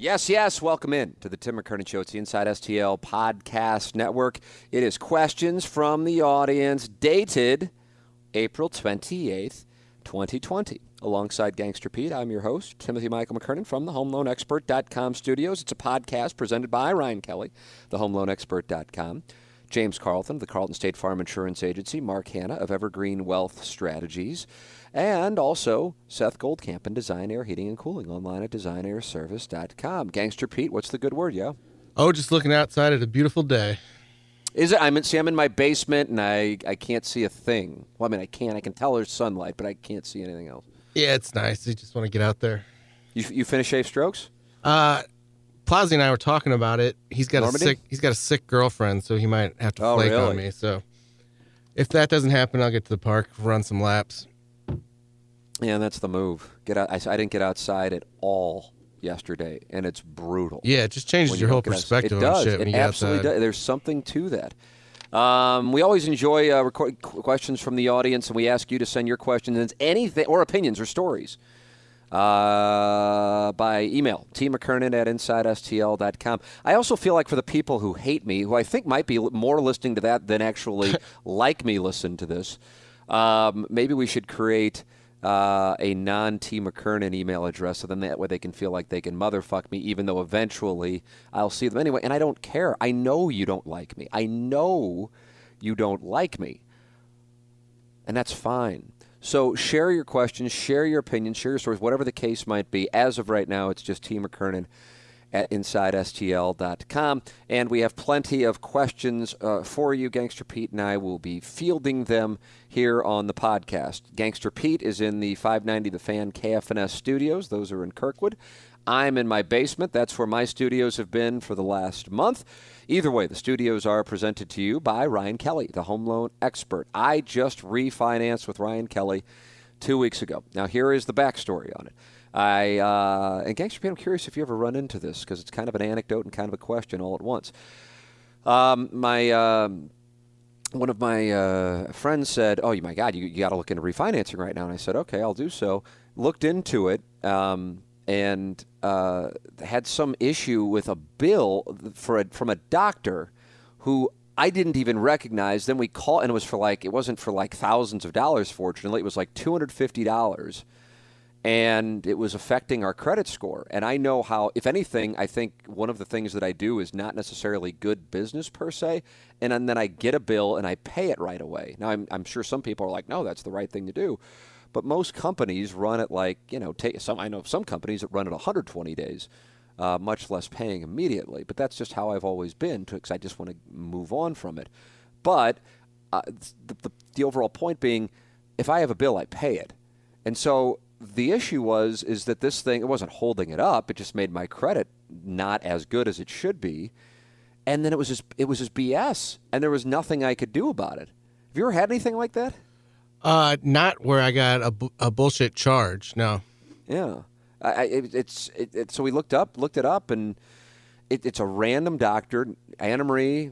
Yes, yes. Welcome in to the Tim McKernan Show. It's the Inside STL Podcast Network. It is questions from the audience dated April 28th, 2020. Alongside Gangster Pete, I'm your host, Timothy Michael McKernan from the HomeLoanExpert.com studios. It's a podcast presented by Ryan Kelley, the HomeLoanExpert.com. James Carlton of the Carlton State Farm Insurance Agency, Mark Hannah of Evergreen Wealth Strategies, and also Seth Goldcamp in Design Aire Heating and Cooling online at designairservice.com. Gangster Pete, what's the good word, yo? Oh, just looking outside at a beautiful day. Is it? I'm in, see. I'm in my basement and I I can't see a thing. Well, I mean, I can. I can tell there's sunlight, but I can't see anything else. Yeah, it's nice. You just want to get out there. You you finish shave strokes? Uh, Plazzi and I were talking about it. He's got Normandy? a sick. He's got a sick girlfriend, so he might have to Oh, flake really? on me. So, if that doesn't happen, I'll get to the park, run some laps. Yeah, that's the move. Get out. I, I didn't get outside at all yesterday, and it's brutal. Yeah, it just changes your whole don't get outside. perspective It does. on shit it absolutely does. There's something to that. Um, we always enjoy uh, record questions from the audience, and we ask you to send your questions and anything or opinions or stories uh, by email tmckernan at insidestl.com. I also feel like for the people who hate me, who I think might be more listening to that than actually like me listen to this, um, maybe we should create uh, a non T McKernan email address so then that way they can feel like they can motherfuck me, even though eventually I'll see them anyway. And I don't care. I know you don't like me. I know you don't like me. And that's fine. So share your questions, share your opinions, share your stories, whatever the case might be. As of right now, it's just T McKernan at InsideSTL.com. And we have plenty of questions uh, for you. Gangster Pete and I will be fielding them here on the podcast. Gangster Pete is in the 590 The Fan KFNS studios. Those are in Kirkwood. I'm in my basement. That's where my studios have been for the last month. Either way, the studios are presented to you by Ryan Kelley, the home loan expert. I just refinanced with Ryan Kelley two weeks ago. Now, here is the backstory on it. I uh, and Gangster Pete, I'm curious if you ever run into this because it's kind of an anecdote and kind of a question all at once. Um, my um, one of my uh, friends said, "Oh, my God, you, you got to look into refinancing right now." And I said, "Okay, I'll do so." Looked into it um, and uh, had some issue with a bill for a, from a doctor who I didn't even recognize. Then we called, and it was for like it wasn't for like thousands of dollars. Fortunately, it was like two hundred fifty dollars and it was affecting our credit score. And I know how, if anything, I think one of the things that I do is not necessarily good business per se. And, then I get a bill and I pay it right away. Now, I'm, I'm sure some people are like, no, that's the right thing to do. But most companies run it like, you know, some, I know some companies that run it 120 days, uh, much less paying immediately. But that's just how I've always been because I just want to move on from it. But uh, the, the, the overall point being, if I have a bill, I pay it. And so the issue was is that this thing it wasn't holding it up. It just made my credit not as good as it should be. And then it was just it was just BS, and there was nothing I could do about it. Have you ever had anything like that? Uh, not where I got a, bu- a bullshit charge. No. Yeah, I, I, it, it's it, it, so we looked up looked it up, and it, it's a random doctor, Anna Marie.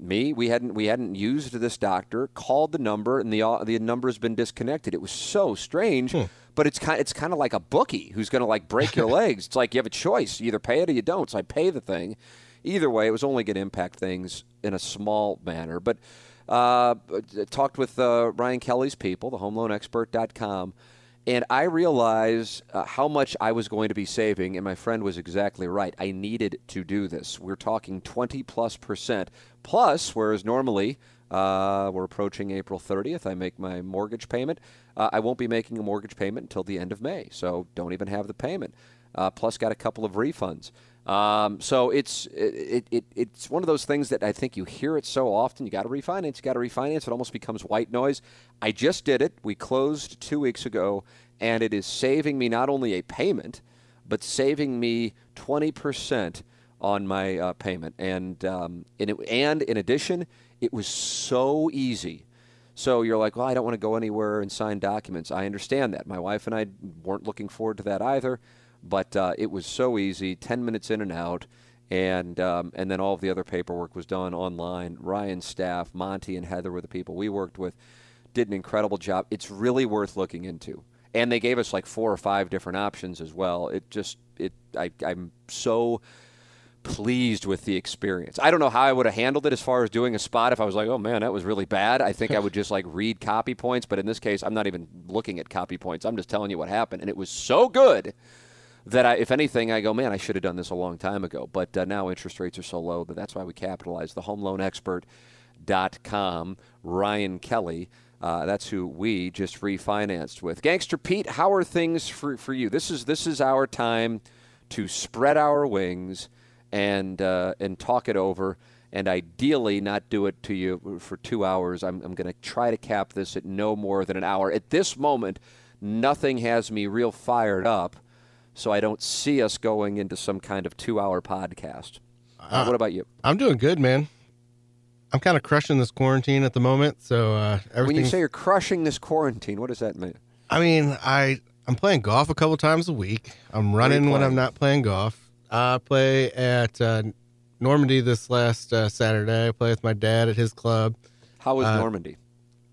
Me, we hadn't we hadn't used this doctor. Called the number, and the uh, the number has been disconnected. It was so strange, but it's kind it's kind of like a bookie who's going to like break your legs. It's like you have a choice: you either pay it or you don't. So I pay the thing. Either way, it was only going to impact things in a small manner. But uh, talked with uh, Ryan Kelley's people, the HomeLoanExpert.com, and I realized uh, how much I was going to be saving. And my friend was exactly right. I needed to do this. We're talking 20 plus percent plus, whereas normally uh, we're approaching April 30th. I make my mortgage payment. Uh, I won't be making a mortgage payment until the end of May, so don't even have the payment. Uh, plus, got a couple of refunds. Um, so it's it, it, it's one of those things that I think you hear it so often. You got to refinance. You got to refinance. It almost becomes white noise. I just did it. We closed two weeks ago, and it is saving me not only a payment, but saving me 20% on my uh, payment. And, um, and, it, and in addition, it was so easy. So you're like, well, I don't want to go anywhere and sign documents. I understand that. My wife and I weren't looking forward to that either, but uh, it was so easy 10 minutes in and out. And, um, and then all of the other paperwork was done online. Ryan's staff, Monty and Heather were the people we worked with, did an incredible job. It's really worth looking into. And they gave us like four or five different options as well. It just, it, I, I'm so pleased with the experience. I don't know how I would have handled it as far as doing a spot if I was like, oh man, that was really bad. I think I would just like read copy points, but in this case, I'm not even looking at copy points. I'm just telling you what happened, and it was so good that I, if anything, I go, man, I should have done this a long time ago. But uh, now interest rates are so low that that's why we capitalize. The HomeLoanExpert.com, Ryan Kelley. Uh, that's who we just refinanced with. Gangster Pete, how are things for, for you? This is this is our time to spread our wings and uh, and talk it over, and ideally not do it to you for two hours. I'm, I'm going to try to cap this at no more than an hour. At this moment, nothing has me real fired up, so I don't see us going into some kind of two-hour podcast. Uh, what about you? I'm doing good, man. I'm kind of crushing this quarantine at the moment, so uh, When you say you're crushing this quarantine, what does that mean? I mean, I I'm playing golf a couple times a week. I'm running when I'm not playing golf. I play at uh, Normandy this last uh, Saturday. I play with my dad at his club. How was uh, Normandy?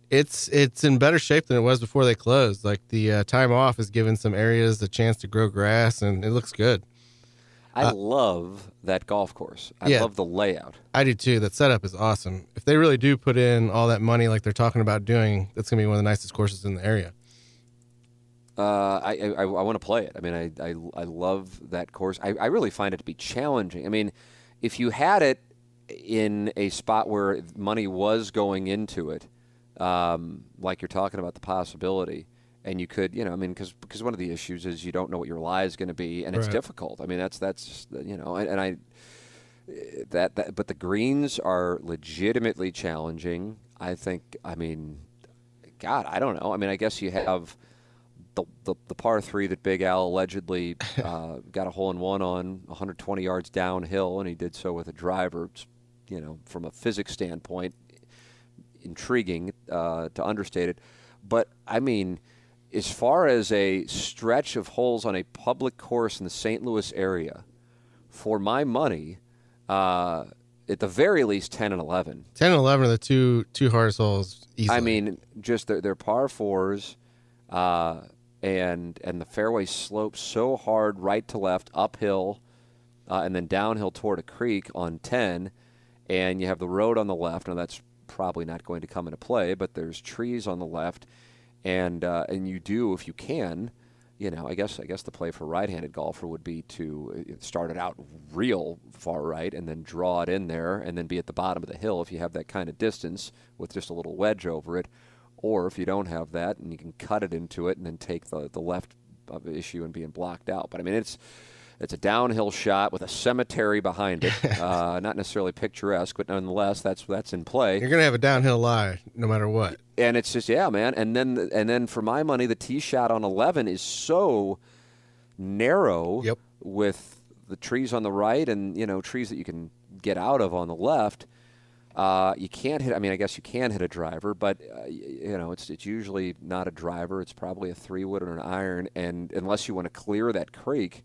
It's it's in better shape than it was before they closed. Like the uh, time off has given some areas a chance to grow grass, and it looks good. I uh, love that golf course. I yeah, love the layout. I do too. That setup is awesome. If they really do put in all that money like they're talking about doing, that's gonna be one of the nicest courses in the area. Uh, I, I, I want to play it. I mean, I, I, I love that course. I, I really find it to be challenging. I mean, if you had it in a spot where money was going into it, um, like you're talking about the possibility, and you could, you know, I mean, because because one of the issues is you don't know what your lie is going to be, and it's difficult. I mean, that's that's you know, and, and I that, that but the greens are legitimately challenging. I think. I mean, God, I don't know. I mean, I guess you have the, the, the par three that Big Al allegedly uh, got a hole in one on 120 yards downhill, and he did so with a driver. It's, you know, from a physics standpoint, intriguing uh, to understate it. But I mean, as far as a stretch of holes on a public course in the St. Louis area, for my money, uh, at the very least 10 and 11. 10 and 11 are the two two hardest holes easily. I mean, just they're, they're par fours. Uh, and and the fairway slopes so hard right to left uphill uh, and then downhill toward a creek on 10 and you have the road on the left. Now that's probably not going to come into play but there's trees on the left and uh, and you do if you can you know I guess I guess the play for right-handed golfer would be to uh, start it out real far right and then draw it in there and then be at the bottom of the hill if you have that kind of distance with just a little wedge over it or if you don't have that, and you can cut it into it and then take the, the left issue and being blocked out. But I mean, it's it's a downhill shot with a cemetery behind it. uh, not necessarily picturesque, but nonetheless, that's that's in play. You're gonna have a downhill lie no matter what. And it's just yeah, man. And then and then for my money, the tee shot on 11 is so narrow. Yep. With the trees on the right and you know trees that you can get out of on the left uh, you can't hit. I mean, I guess you can hit a driver, but uh, you know, it's it's usually not a driver. It's probably a three wood or an iron, and unless you want to clear that creek,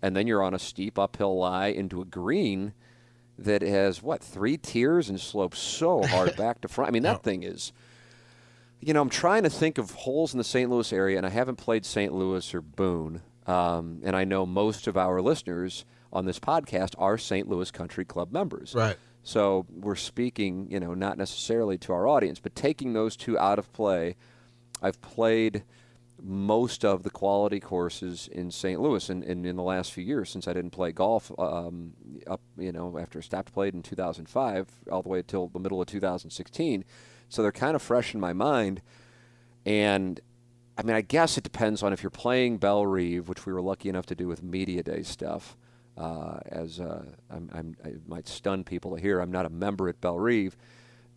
and then you're on a steep uphill lie into a green that has what three tiers and slopes so hard back to front. I mean, that thing is. You know, I'm trying to think of holes in the St. Louis area, and I haven't played St. Louis or Boone. Um, and I know most of our listeners on this podcast are St. Louis Country Club members. Right. So we're speaking, you know, not necessarily to our audience, but taking those two out of play. I've played most of the quality courses in St. Louis in, in, in the last few years since I didn't play golf um, up, you know, after I stopped playing in 2005 all the way until the middle of 2016. So they're kind of fresh in my mind. And I mean, I guess it depends on if you're playing Bellerive, which we were lucky enough to do with Media Day stuff uh, as uh, I'm, I'm, i might stun people to hear, I'm not a member at Bellerive,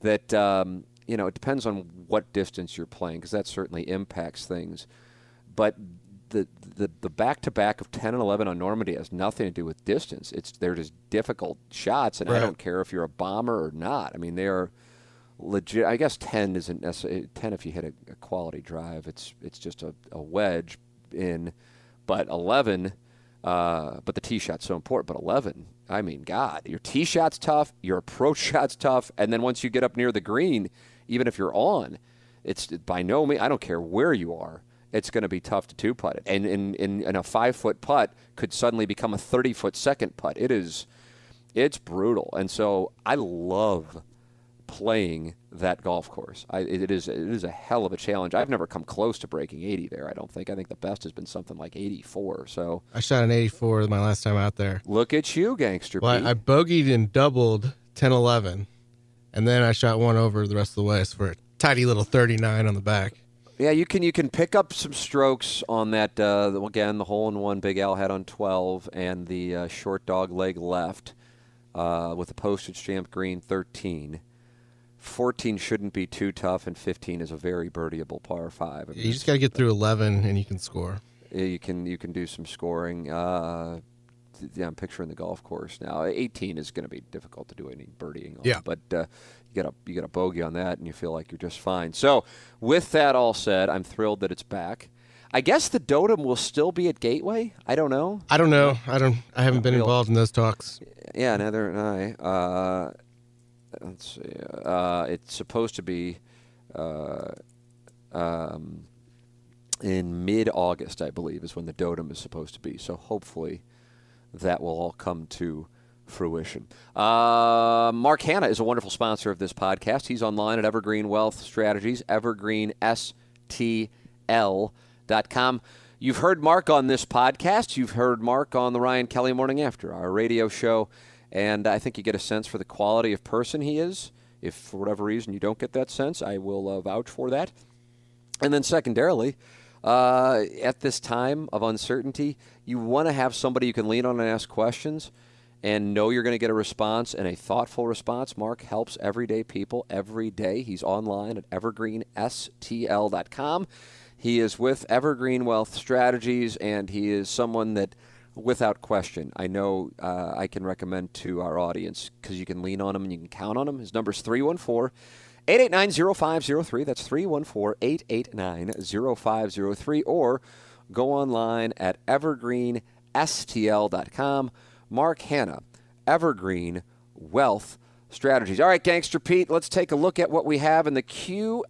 that um, you know it depends on what distance you're playing because that certainly impacts things. But the the the back to back of ten and eleven on Normandy has nothing to do with distance. It's they're just difficult shots, and right. I don't care if you're a bomber or not. I mean, they are legit. I guess ten isn't necessarily ten if you hit a, a quality drive. It's it's just a, a wedge in, but eleven. Uh, but the tee shot's so important. But 11, I mean, God, your tee shot's tough, your approach shot's tough, and then once you get up near the green, even if you're on, it's by no means. I don't care where you are it's going to be tough to two putt it. And in, in, in a five foot putt could suddenly become a 30 foot second putt. It is, it's brutal. And so I love playing that golf course. I, it is it is a hell of a challenge. I've never come close to breaking 80 there. I don't think. I think the best has been something like 84. So I shot an 84 my last time out there. Look at you, gangster. Well, I, I bogeyed and doubled 10 11, and then I shot one over the rest of the way for a tidy little 39 on the back. Yeah, you can you can pick up some strokes on that. Uh, again, the hole in one Big Al had on 12, and the uh, short dog leg left uh, with a postage stamp green 13. 14 shouldn't be too tough, and 15 is a very birdieable par five. I mean, you just got to get through 11, and you can score. You can you can do some scoring. Uh, yeah, I'm picturing the golf course now. 18 is going to be difficult to do any birdieing on. Yeah. But uh, you get a you get a bogey on that, and you feel like you're just fine. So, with that all said, I'm thrilled that it's back. I guess the Dotem will still be at Gateway. I don't know. I don't know. I don't. I haven't been involved in those talks. Yeah, neither am I. Uh, let's see. Uh, it's supposed to be uh, um, in mid-August, I believe, is when the Dotem is supposed to be. So hopefully, that will all come to fruition. Uh, Mark Hannah is a wonderful sponsor of this podcast. He's online at Evergreen Wealth Strategies, evergreenstl.com. You've heard Mark on this podcast. You've heard Mark on the Ryan Kelley Morning After, our radio show. And I think you get a sense for the quality of person he is. If for whatever reason you don't get that sense, I will uh, vouch for that. And then secondarily, uh, at this time of uncertainty, you want to have somebody you can lean on and ask questions and know you're going to get a response and a thoughtful response. Mark helps everyday people every day. He's online at evergreenstl.com. He is with Evergreen Wealth Strategies, and he is someone that, without question, I know uh, I can recommend to our audience because you can lean on him and you can count on him. His number is 314 889 0503. That's 314 889 0503. Or go online at evergreenstl.com. Mark Hannah, Evergreen Wealth Strategies. All right, Gangster Pete, let's take a look at what we have in the QFTA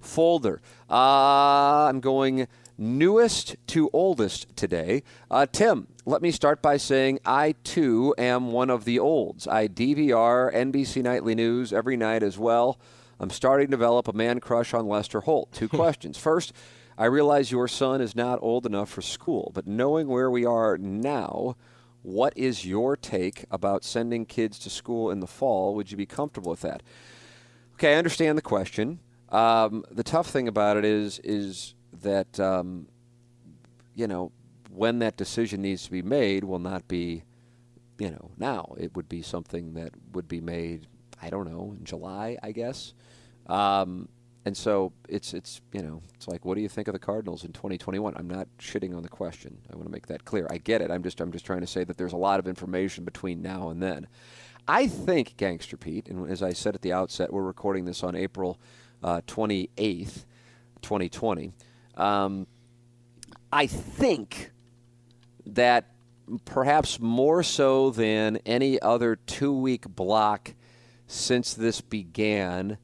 folder. Uh, I'm going newest to oldest today. Uh, Tim, let me start by saying I too am one of the olds. I DVR NBC Nightly News every night as well. I'm starting to develop a man crush on Lester Holt. Two questions. First, I realize your son is not old enough for school, but knowing where we are now, what is your take about sending kids to school in the fall? Would you be comfortable with that? Okay, I understand the question. Um, the tough thing about it is is that um, you know when that decision needs to be made will not be you know now. It would be something that would be made. I don't know in July, I guess. Um, and so it's it's you know it's like what do you think of the Cardinals in 2021? I'm not shitting on the question. I want to make that clear. I get it. I'm just I'm just trying to say that there's a lot of information between now and then. I think Gangster Pete, and as I said at the outset, we're recording this on April uh, 28th, 2020. Um, I think that perhaps more so than any other two-week block since this began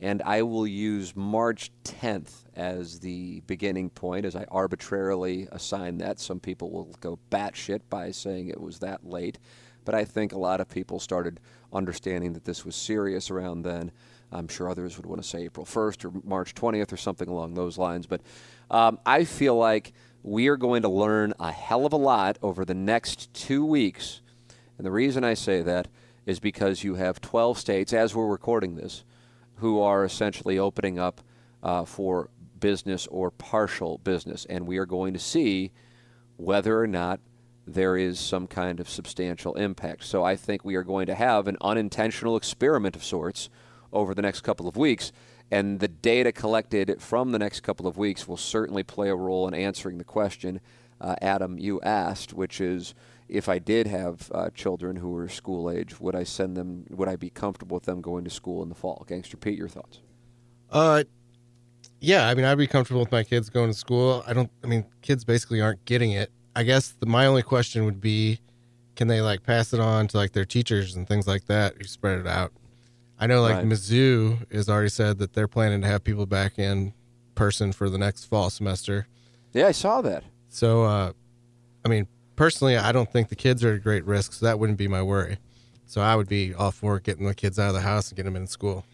and I will use March 10th as the beginning point as I arbitrarily assign that. Some people will go batshit by saying it was that late, but I think a lot of people started understanding that this was serious around then. I'm sure others would want to say April 1st or March 20th or something along those lines, but um, I feel like we are going to learn a hell of a lot over the next two weeks. And the reason I say that is because you have 12 states, as we're recording this, who are essentially opening up uh, for business or partial business. And we are going to see whether or not there is some kind of substantial impact. So I think we are going to have an unintentional experiment of sorts over the next couple of weeks. And the data collected from the next couple of weeks will certainly play a role in answering the question, uh, Adam, you asked, which is if I did have uh, children who were school age, would I send them? Would I be comfortable with them going to school in the fall? Gangster Pete, your thoughts? Uh, yeah. I mean, I'd be comfortable with my kids going to school. I don't. I mean, kids basically aren't getting it. I guess the, my only question would be, can they like pass it on to like their teachers and things like that? You spread it out. I know like right. Mizzou has already said that they're planning to have people back in person for the next fall semester. Yeah, I saw that. So, uh, I mean, personally, I don't think the kids are at great risk, so that wouldn't be my worry. So I would be all for getting the kids out of the house and getting them in school.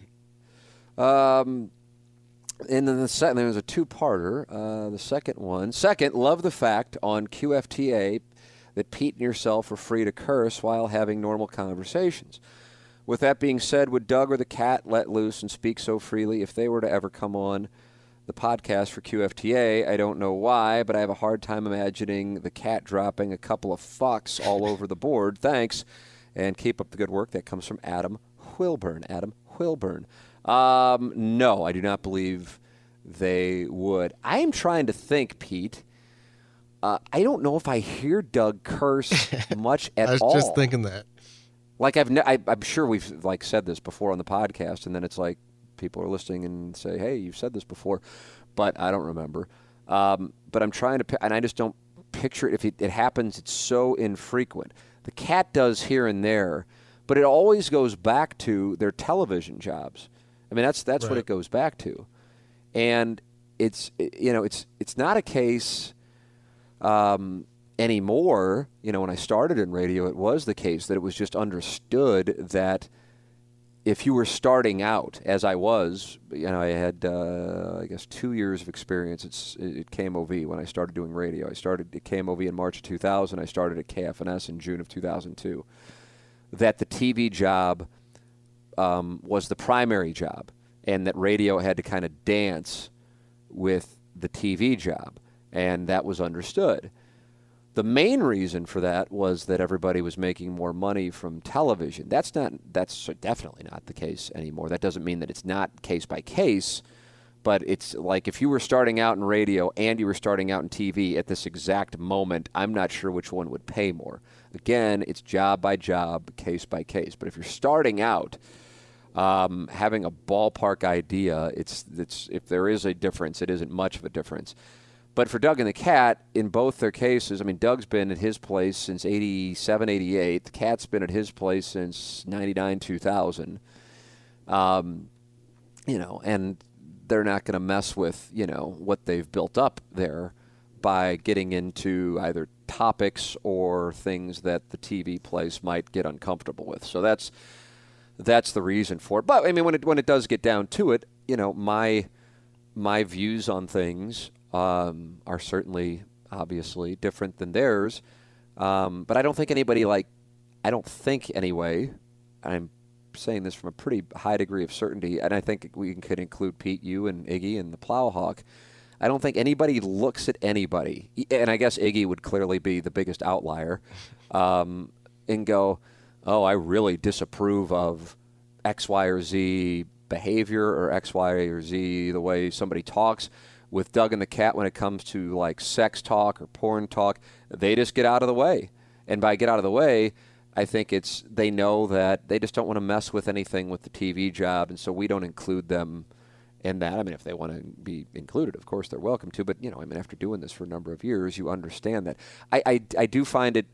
Um, and then the second, there was a two-parter. Uh, the second one, second, love the fact on QFTA that Pete and yourself are free to curse while having normal conversations. With that being said, would Doug or the cat let loose and speak so freely if they were to ever come on the podcast for QFTA. I don't know why, but I have a hard time imagining the cat dropping a couple of fucks all over the board. Thanks. And keep up the good work. That comes from Adam Wilburn. Adam Wilburn. Um, no, I do not believe they would. I am trying to think, Pete. Uh, I don't know if I hear Doug curse much at all. I was all. just thinking that. Like I've, ne- I, I'm sure we've like said this before on the podcast, and then it's like people are listening and say, "Hey, you've said this before," but I don't remember. Um, but I'm trying to, and I just don't picture it. If it, it happens, it's so infrequent. The cat does here and there, but it always goes back to their television jobs. I mean, that's that's right. what it goes back to, and it's you know it's it's not a case um, anymore. You know, when I started in radio, it was the case that it was just understood that if you were starting out, as I was, you know, I had, uh, I guess, two years of experience at, at KMOV when I started doing radio. I started at KMOV in March of 2000. I started at KFNS in June of 2002. That the TV job um, was the primary job, and that radio had to kind of dance with the TV job, and that was understood. The main reason for that was that everybody was making more money from television. That's not that's definitely not the case anymore. That doesn't mean that it's not case by case, but it's like if you were starting out in radio and you were starting out in TV at this exact moment, I'm not sure which one would pay more. Again, it's job by job, case by case. But if you're starting out, um, having a ballpark idea, it's it's if there is a difference, it isn't much of a difference. But for Doug and the Cat, in both their cases, I mean, Doug's been at his place since 87, 88. The Cat's been at his place since 99, 2000. Um, you know, and they're not going to mess with, you know, what they've built up there by getting into either topics or things that the TV place might get uncomfortable with. So that's that's the reason for it. But I mean, when it when it does get down to it, you know, my my views on things um, are certainly obviously different than theirs. Um, but I don't think anybody like, I don't think anyway, I'm saying this from a pretty high degree of certainty, and I think we could include Pete, you, and Iggy, and the Plowhawk. I don't think anybody looks at anybody, and I guess Iggy would clearly be the biggest outlier, um, and go, "Oh, I really disapprove of X, Y, or Z behavior, or X, Y, or Z the way somebody talks." With Doug and the Cat when it comes to like sex talk or porn talk. They just get out of the way. And by get out of the way, I think it's they know that they just don't want to mess with anything with the TV job, and so we don't include them in that. I mean, if they want to be included, of course they're welcome to. But you know, I mean, after doing this for a number of years, you understand that. I I, I do find it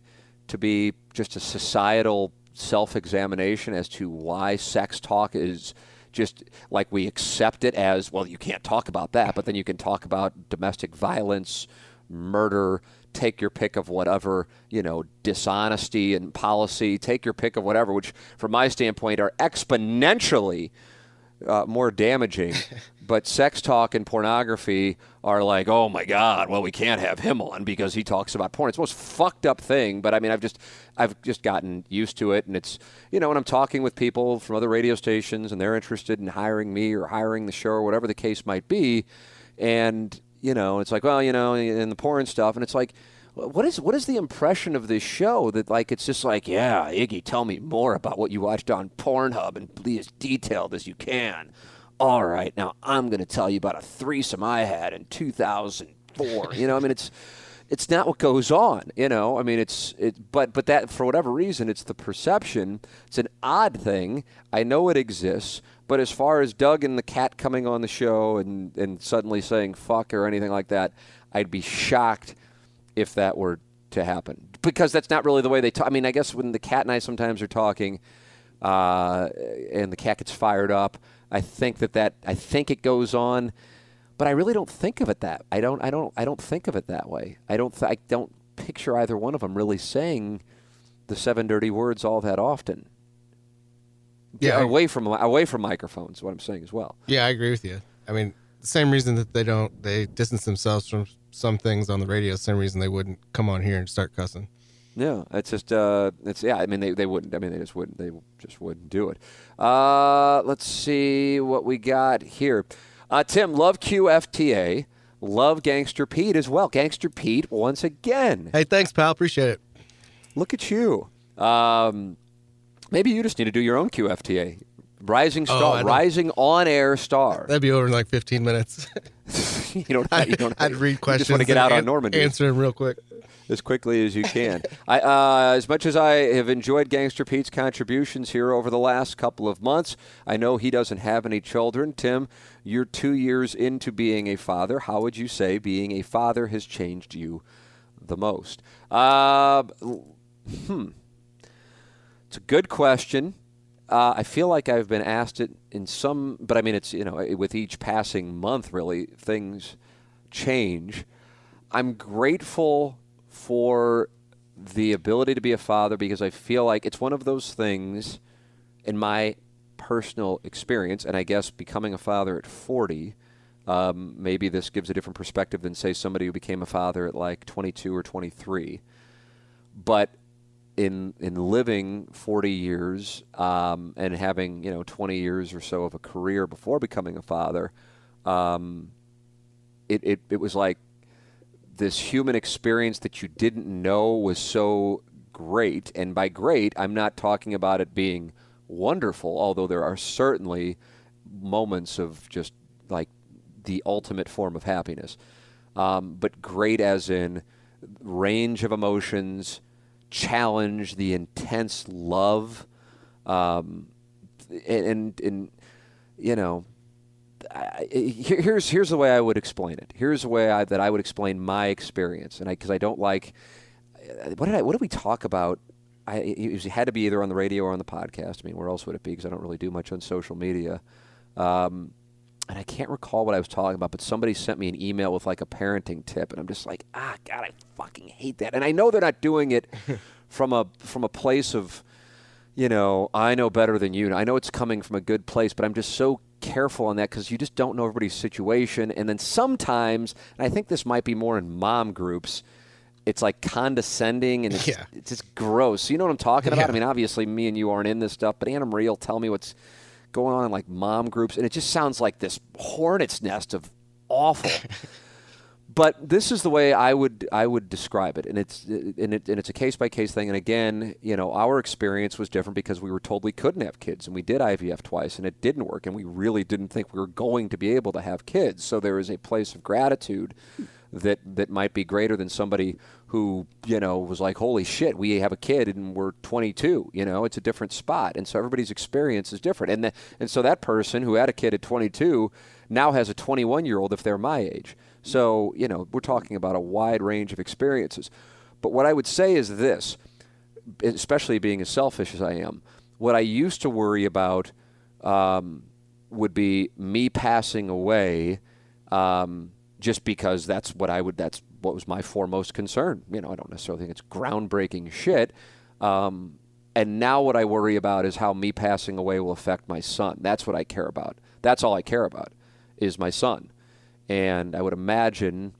to be just a societal self-examination as to why sex talk is just like we accept it as well you can't talk about that but then you can talk about domestic violence murder take your pick of whatever you know dishonesty and policy take your pick of whatever which from my standpoint are exponentially uh, more damaging but sex talk and pornography are like, oh my God, well we can't have him on because he talks about porn. It's the most fucked up thing. But I mean, I've just I've just gotten used to it, and it's you know when I'm talking with people from other radio stations and they're interested in hiring me or hiring the show or whatever the case might be, and you know it's like, well, you know, in the porn stuff, and it's like what is what is the impression of this show that like it's just like yeah iggy tell me more about what you watched on pornhub and be as detailed as you can all right, now I'm going to tell you about a threesome I had in 2004. you know, I mean, it's it's not what goes on. You know, I mean, it's it, but but that for whatever reason, it's the perception. It's an odd thing. I know it exists, but as far as Doug and the cat coming on the show and and suddenly saying fuck or anything like that, I'd be shocked if that were to happen because that's not really the way they talk. I mean, I guess when the cat and I sometimes are talking, uh, and the cat gets fired up, I think that that I think it goes on but I really don't think of it that. I don't. I don't. I don't think of it that way. I don't. Th- I don't picture either one of them really saying the seven dirty words all that often. Yeah, away from away from microphones. What I'm saying as well. Yeah, I agree with you. I mean, the same reason that they don't they distance themselves from some things on the radio. Same reason they wouldn't come on here and start cussing. Yeah, it's just uh, it's yeah. I mean, they, they wouldn't. I mean, they just wouldn't. They just wouldn't do it. Uh, let's see what we got here. Uh, Tim, love QFTA. Love Gangster Pete as well. Gangster Pete once again. Hey, thanks, pal. Appreciate it. Look at you. Um, maybe you just need to do your own QFTA. Rising Oh, star, don't- rising on-air star. That'd be over in like 15 minutes. you don't. You don't. I'd read questions. just want to get out on an- Normandy Answer them real quick. As quickly as you can. I, uh, as much as I have enjoyed Gangster Pete's contributions here over the last couple of months, I know he doesn't have any children. Tim, you're two years into being a father. How would you say being a father has changed you the most? Uh, hmm. It's a good question. Uh, I feel like I've been asked it in some, but I mean, it's, you know, with each passing month, really, things change. I'm grateful for the ability to be a father because I feel like it's one of those things in my personal experience, and I guess becoming a father at 40, um, maybe this gives a different perspective than, say, somebody who became a father at like 22 or 23. But in in living 40 years um, and having you know 20 years or so of a career before becoming a father, um, it, it it was like this human experience that you didn't know was so great. And by great, I'm not talking about it being wonderful, although there are certainly moments of just like the ultimate form of happiness. Um, but great as in range of emotions, challenge, the intense love, um, and, and, and you know, I, here- here's here's the way I would explain it. Here's the way I, that I would explain my experience, and I because I don't like what did I what did we talk about? I it had to be either on the radio or on the podcast. I mean, where else would it be? Because I don't really do much on social media. Um, and I can't recall what I was talking about, but somebody sent me an email with like a parenting tip, and I'm just like, ah, God, I fucking hate that. And I know they're not doing it from a from a place of you know, I know better than you. I know it's coming from a good place, but I'm just so careful on that because you just don't know everybody's situation. And then sometimes, and I think this might be more in mom groups, it's like condescending and it's, Yeah. it's just gross. You know what I'm talking about? Yeah. I mean, obviously, me and you aren't in this stuff, but Anna Marie will tell me what's going on in like mom groups, and it just sounds like this hornet's nest of awful. but this is the way I would I would describe it, and it's and, it, and it's a case by case thing. And again, you know, our experience was different because we were told we couldn't have kids, and we did IVF twice, and it didn't work, and we really didn't think we were going to be able to have kids. So there is a place of gratitude that that might be greater than somebody who you know was like, holy shit, we have a kid and we're 22. You know, it's a different spot, and so everybody's experience is different. And the, and so that person who had a kid at 22 now has a 21 year old if they're my age. So you know, we're talking about a wide range of experiences. But what I would say is this, especially being as selfish as I am, what I used to worry about um, would be me passing away um, just because that's what I would that's what was my foremost concern. You know, I don't necessarily think it's groundbreaking shit. Um, and now what I worry about is how me passing away will affect my son. That's what I care about. That's all I care about is my son. And I would imagine,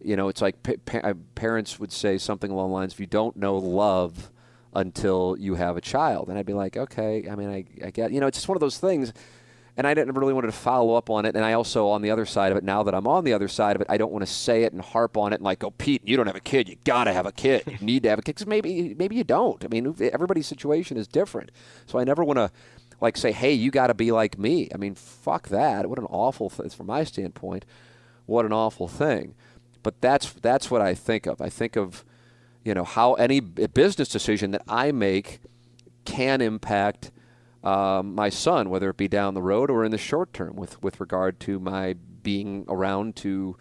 you know, it's like pa- pa- uh, parents would say something along the lines: "If you don't know love until you have a child," and I'd be like, "Okay." I mean, I, I get, you know, it's just one of those things. And I didn't really wanted to follow up on it. And I also, on the other side of it, now that I'm on the other side of it, I don't want to say it and harp on it and like, "Oh, Pete, you don't have a kid. You gotta have a kid. You need to have a kid." Because maybe, maybe you don't. I mean, everybody's situation is different. So I never want to like say, hey, you got to be like me. I mean, fuck that. What an awful thing from my standpoint. What an awful thing. But that's that's what I think of. I think of, you know, how any business decision that I make can impact um, my son, whether it be down the road or in the short term, with with regard to my being around to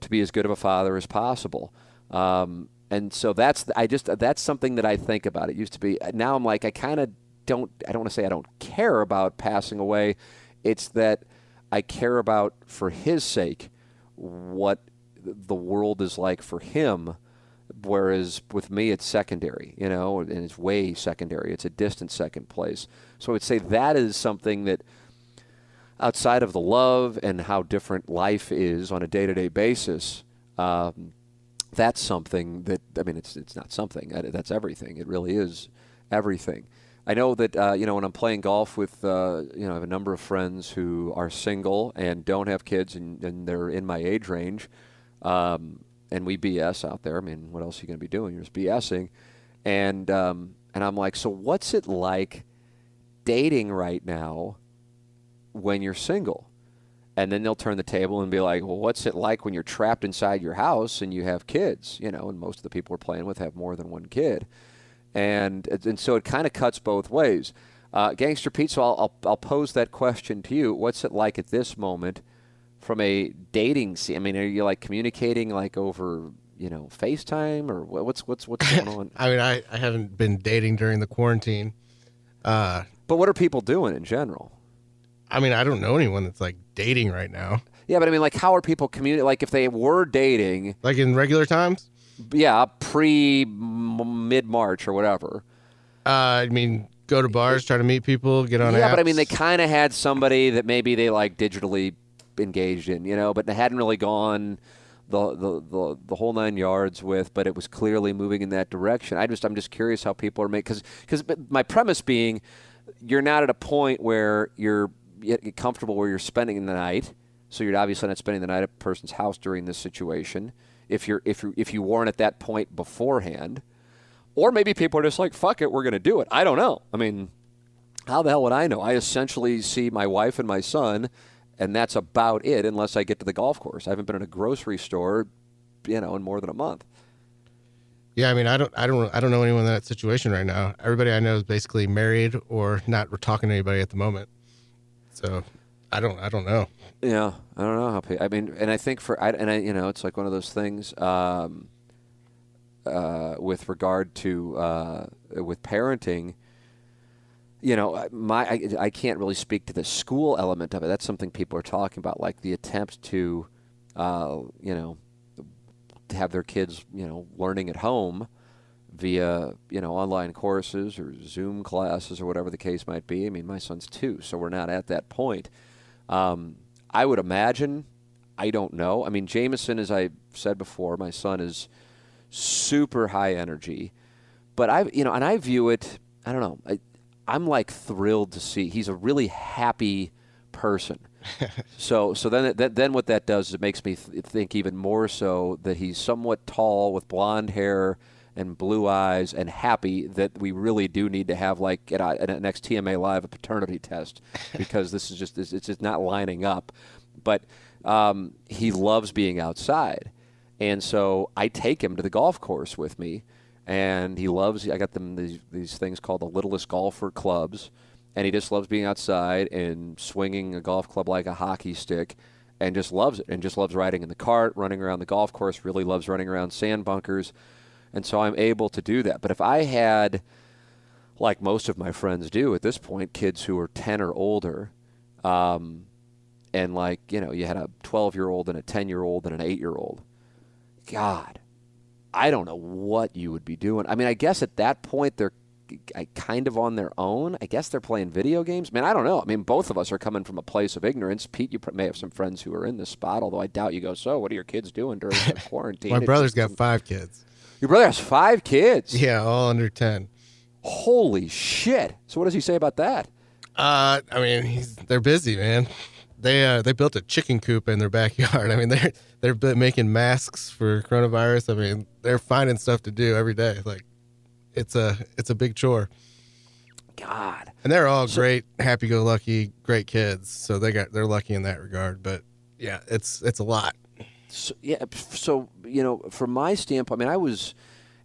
to be as good of a father as possible. Um, and so that's I just that's something that I think about. It used to be now I'm like I kind of don't I don't want to say I don't care about passing away. It's that I care about for his sake what the world is like for him whereas with me it's secondary you know and it's way secondary it's a distant second place so i would say that is something that outside of the love and how different life is on a day-to-day basis um, that's something that I mean, it's it's not something. That's everything. It really is everything. I know that uh, you know when I'm playing golf with uh, you know I have a number of friends who are single and don't have kids and, and they're in my age range, um, and we BS out there. I mean, what else are you going to be doing? You're just BSing, and um, and I'm like, so what's it like dating right now when you're single? and then they'll turn the table and be like, "Well, what's it like when you're trapped inside your house and you have kids?" You know, and most of the people we're playing with have more than one kid, and and so it kind of cuts both ways. Uh, Gangster Pete, so I'll, I'll, I'll pose that question to you. What's it like at this moment from a dating scene? I mean, are you like communicating like over you know FaceTime or what's what's what's going on? I mean, I, I haven't been dating during the quarantine. Uh, but what are people doing in general? I mean, I don't know anyone that's like dating right now. Yeah, but I mean, like, how are people communicating? Like, if they were dating, like in regular times. Yeah, pre mid March or whatever. Uh, I mean, go to bars, try to meet people, get on. Yeah, apps. but I mean, they kind of had somebody that maybe they like digitally engaged in, you know, but they hadn't really gone the, the, the, the whole nine yards with, but it was clearly moving in that direction. I just I'm just curious how people are making because because my premise being you're not at a point where you're comfortable where you're spending the night. So you're obviously not spending the night at a person's house during this situation. If you're if you if you weren't at that point beforehand, or maybe people are just like, "Fuck it, we're going to do it." I don't know. I mean, how the hell would I know? I essentially see my wife and my son, and that's about it. Unless I get to the golf course, I haven't been in a grocery store, you know, in more than a month. Yeah, I mean, I don't, I don't, I don't know anyone in that situation right now. Everybody I know is basically married or not talking to anybody at the moment. So I don't I don't know. Yeah, I don't know how. People, I mean, and I think for I, and I you know it's like one of those things um, uh, with regard to uh, with parenting. You know, my I, I can't really speak to the school element of it. That's something people are talking about, like the attempt to, uh, you know, have their kids, you know, learning at home via you know online courses or Zoom classes or whatever the case might be. I mean, my son's two, so we're not at that point. Um, I would imagine. I don't know. I mean, Jameson, as I said before, my son is super high energy, but I, you know, and I view it. I don't know. I, I'm like thrilled to see he's a really happy person. so so then that, then what that does is it makes me th- think even more so that he's somewhat tall with blonde hair and blue eyes and happy that we really do need to have like at, at next TMA live a paternity test because this is just it's just not lining up. But um, he loves being outside, and so I take him to the golf course with me, and he loves. I got them these, these things called the Littlest Golfer clubs, and he just loves being outside and swinging a golf club like a hockey stick and just loves it and just loves riding in the cart, running around the golf course, really loves running around sand bunkers. And so I'm able to do that. But if I had, like most of my friends do at this point, kids who are 10 or older, um, and like, you know, you had a 12 year old and a 10 year old and an 8 year old, God, I don't know what you would be doing. I mean, I guess at that point they're kind of on their own. I guess they're playing video games. Man, I don't know. I mean, both of us are coming from a place of ignorance. Pete, you may have some friends who are in this spot, although I doubt you go, so what are your kids doing during the quarantine? My brother's got five kids. Your brother has five kids. Yeah, all under ten. Holy shit! So what does he say about that? Uh, I mean, he's they're busy, man. They uh, they built a chicken coop in their backyard. I mean, they're they're making masks for coronavirus. I mean, they're finding stuff to do every day. Like, it's a it's a big chore. God. And they're all great, happy-go-lucky, great kids. So they got they're lucky in that regard. But yeah, it's it's a lot. So, yeah. So you know, from my standpoint, I mean, I was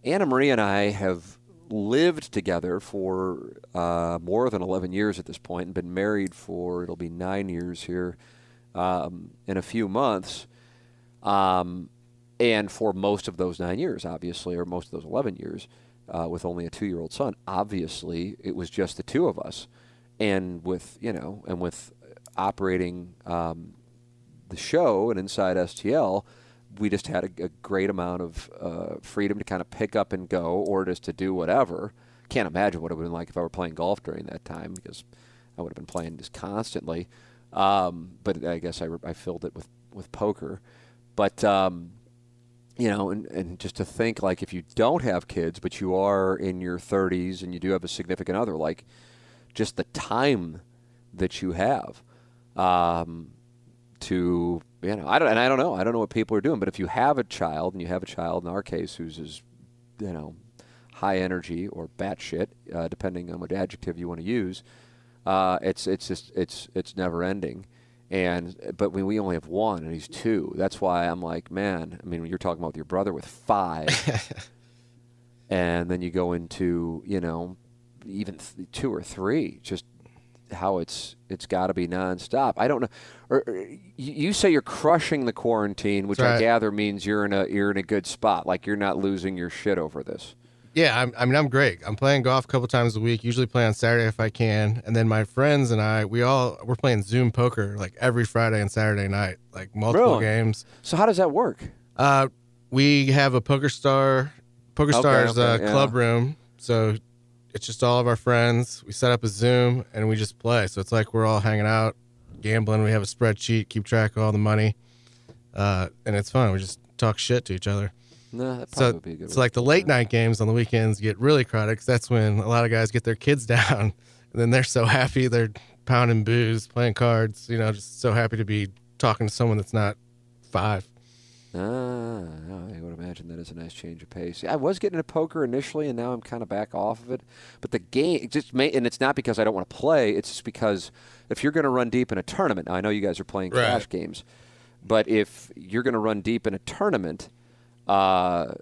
Anna Marie and I have lived together for uh, more than 11 years at this point and been married for it'll be nine years here um, in a few months um, and for most of those nine years obviously or most of those 11 years uh, with only a two-year-old son obviously it was just the two of us and with you know and with operating um, the show and inside stl we just had a, a great amount of uh, freedom to kind of pick up and go or just to do whatever. Can't imagine what it would have been like if I were playing golf during that time because I would have been playing just constantly. Um, but I guess I, I filled it with, with poker. But, um, you know, and, and just to think like if you don't have kids, but you are in your 30s and you do have a significant other, like just the time that you have um, to you know, I don't, and I don't know. I don't know what people are doing. But if you have a child, and you have a child in our case who's as, you know, high energy or batshit, uh, depending on what adjective you want to use, uh, it's it's just it's it's never ending. And but when we only have one and he's two, that's why I'm like, man. I mean, when you're talking about your brother with five, and then you go into you know even th- two or three, just how it's it's got to be nonstop. I don't know. Or, or, you say you're crushing the quarantine, which right. I gather means you're in a you're in a good spot. Like you're not losing your shit over this. Yeah, I'm, I mean, I'm great. I'm playing golf a couple times a week. Usually play on Saturday if I can, and then my friends and I, we all we're playing Zoom poker like every Friday and Saturday night, like multiple Really? games. So how does that work? Uh, we have a Poker Star, Poker Okay, Stars okay, uh, yeah. club room. So it's just all of our friends. We set up a Zoom and we just play. So it's like we're all hanging out, gambling. We have a spreadsheet, keep track of all the money, uh, and it's fun. We just talk shit to each other. No, that probably So would be a good. it's way like the late night games on the weekends get really crowded because that's when a lot of guys get their kids down, and then they're so happy they're pounding booze, playing cards. You know, just so happy to be talking to someone that's not five. Ah, I would imagine that is a nice change of pace. I was getting into poker initially, and now I'm kind of back off of it. But the game it just may, and it's not because I don't want to play. It's just because if you're going to run deep in a tournament, now I know you guys are playing Right. cash games, but if you're going to run deep in a tournament, uh,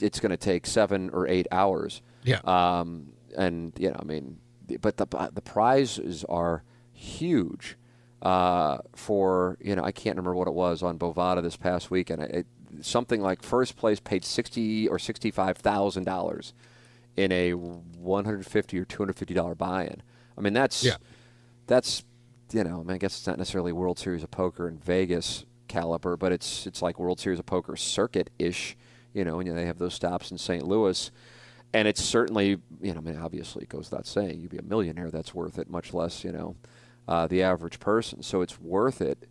it's going to take seven or eight hours. Yeah. Um, and you know, I mean, but the the prizes are huge. Uh, for you know, I can't remember what it was on Bovada this past weekend. It, it, something like first place paid sixty or sixty-five thousand dollars in a one hundred fifty or two hundred fifty dollar buy-in. I mean, that's Yeah. that's you know, I, mean, I guess it's not necessarily World Series of Poker in Vegas caliber, but it's it's like World Series of Poker circuit ish. You know, and they have those stops in St. Louis, and it's certainly you know, I mean, obviously it goes without saying, you'd be a millionaire, that's worth it. Much less, you know, uh, the average person. So it's worth it.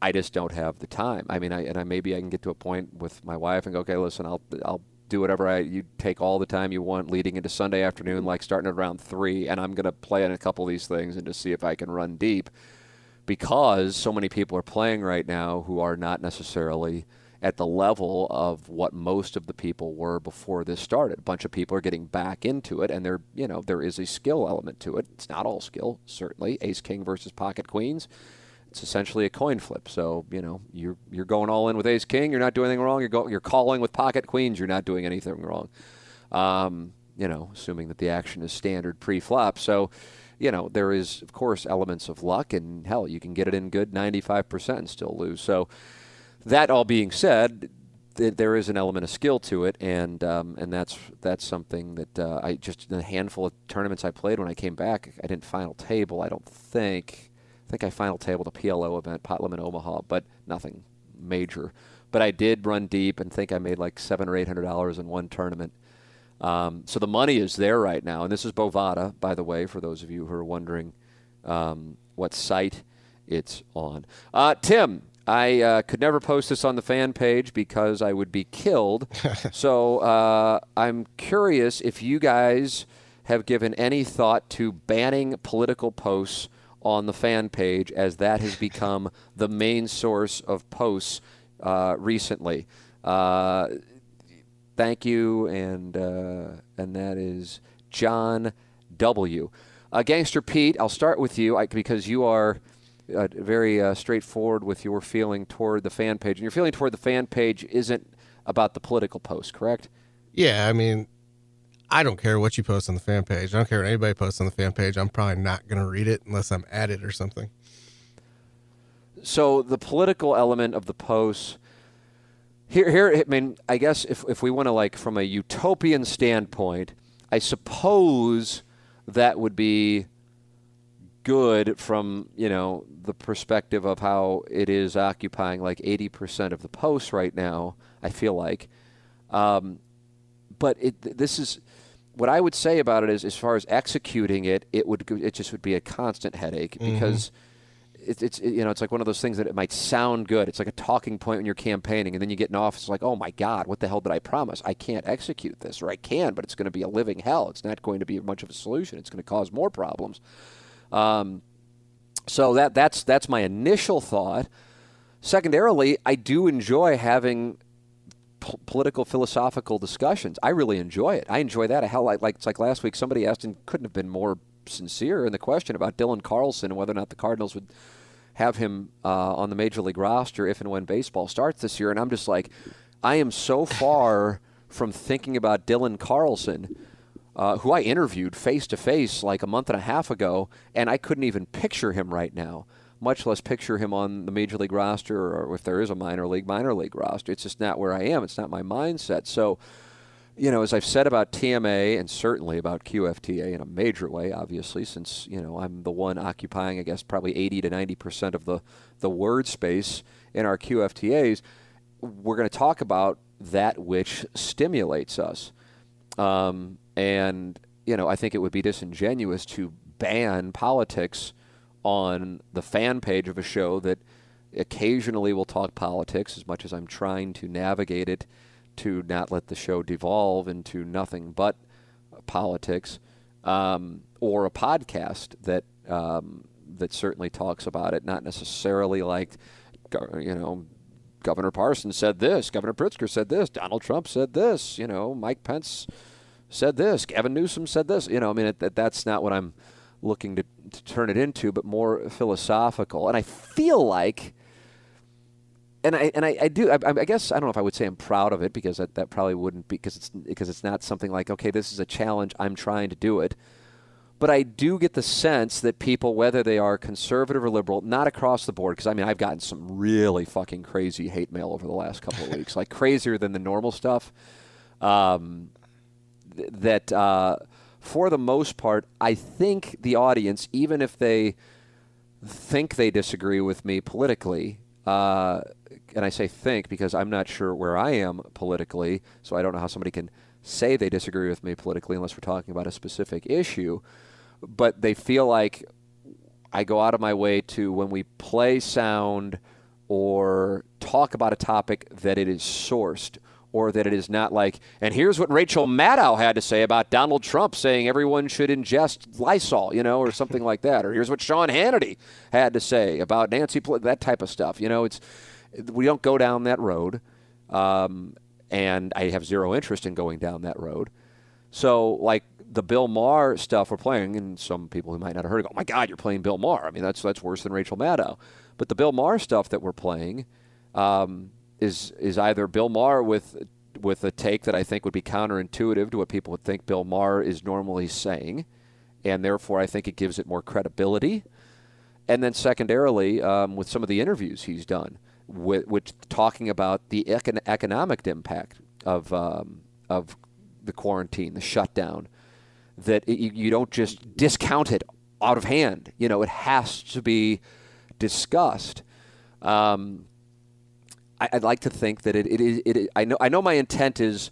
I just don't have the time. I mean, I and I maybe I can get to a point with my wife and go, okay, listen, I'll I'll do whatever I you take all the time you want leading into Sunday afternoon, like starting at around three, and I'm gonna play in a couple of these things and just see if I can run deep, because so many people are playing right now who are not necessarily at the level of what most of the people were before this started. A bunch of people are getting back into it, and there, you know, there is a skill element to it. It's not all skill, certainly. Ace King versus Pocket Queens it's essentially a coin flip. So you know you're you're going all in with Ace King. You're not doing anything wrong. You're go, you're calling with Pocket Queens. You're not doing anything wrong. Um, you know, assuming that the action is standard pre-flop. So you know there is of course elements of luck, and hell, you can get it in good 95% and still lose. So that all being said. th- There is an element of skill to it, and um, and that's that's something that uh, I just in a handful of tournaments I played when I came back, I didn't final table. I don't think. I think I final tabled a PLO event, Pot Limit Omaha, but nothing major. But I did run deep and think I made like seven or eight hundred dollars in one tournament. Um, so the money is there right now, and this is Bovada, by the way, for those of you who are wondering um, what site it's on. Uh, Tim, I uh, could never post this on the fan page because I would be killed. so uh, I'm curious if you guys have given any thought to banning political posts on the fan page, as that has become the main source of posts uh, recently. Uh, thank you, and uh, and that is John W. Uh, Gangster Pete, I'll start with you I, because you are uh, very uh, straightforward with your feeling toward the fan page. And your feeling toward the fan page isn't about the political post, correct? Yeah, I mean, I don't care what you post on the fan page. I don't care what anybody posts on the fan page. I'm probably not going to read it unless I'm at it or something. So the political element of the post here, here. I mean, I guess if if we want to like from a utopian standpoint, I suppose that would be good from you know the perspective of how it is occupying like 80% of the posts right now i feel like. Um, but it this is what i would say about it is as far as executing it it would it just would be a constant headache Mm-hmm. because it, it's it, you know it's like one of those things that it might sound good. It's like a talking point when you're campaigning and then you get in office like oh my god what the hell did i promise? I can't execute this or i can but it's going to be a living hell. It's not going to be much of a solution. It's going to cause more problems um, so that that's that's my initial thought. Secondarily, I do enjoy having political philosophical discussions. I really enjoy it. I enjoy that. A hell, like, like it's like last week somebody asked and couldn't have been more sincere in the question about Dylan Carlson and whether or not the Cardinals would have him uh, on the major league roster if and when baseball starts this year. And I'm just like, I am so far from thinking about Dylan Carlson uh, who I interviewed face to face like a month and a half ago, and I couldn't even picture him right now, much less picture him on the major league roster or if there is a minor league, minor league roster. It's just not where I am. It's not my mindset. So, you know, as I've said about TMA and certainly about QFTA in a major way, obviously, since, you know, I'm the one occupying, I guess, probably 80 to 90% of the, the word space in our QFTAs, we're going to talk about that which stimulates us. Um, and, you know, I think it would be disingenuous to ban politics on the fan page of a show that occasionally will talk politics as much as I'm trying to navigate it to not let the show devolve into nothing but politics um, or a podcast that um, that certainly talks about it, not necessarily like, you know, Governor Parsons said this, Governor Pritzker said this, Donald Trump said this, you know, Mike Pence said this, Gavin Newsom said this. You know, I mean, it, that, that's not what I'm looking to, to turn it into, but more philosophical. And I feel like, and I and I, I do. I, I guess I don't know if I would say I'm proud of it because that, that probably wouldn't be because it's because it's not something like okay, this is a challenge. I'm trying to do it. But I do get the sense that people, whether they are conservative or liberal, not across the board, because I mean, I've gotten some really fucking crazy hate mail over the last couple of weeks, like crazier than the normal stuff. Um, that uh, for the most part, I think the audience, even if they think they disagree with me politically, uh, and I say think because I'm not sure where I am politically, so I don't know how somebody can say they disagree with me politically unless we're talking about a specific issue. But they feel like I go out of my way to, when we play sound or talk about a topic, that it is sourced or that it is not like, and here's what Rachel Maddow had to say about Donald Trump saying everyone should ingest Lysol, you know, or something like that. Or here's what Sean Hannity had to say about Nancy, Pel- that type of stuff. You know, it's we don't go down that road, um, and I have zero interest in going down that road. So, like the Bill Maher stuff we're playing, and some people who might not have heard it go, "Oh my God, you're playing Bill Maher." I mean, that's that's worse than Rachel Maddow. But the Bill Maher stuff that we're playing um, is is either Bill Maher with with a take that I think would be counterintuitive to what people would think Bill Maher is normally saying, and therefore I think it gives it more credibility. And then secondarily, um, with some of the interviews he's done, with, with talking about the econ- economic impact of um, of the quarantine, the shutdown, that it, you, you don't just discount it out of hand. You know, it has to be discussed. Um, I, I'd like to think that it, it is. It, is- I know. I know my intent is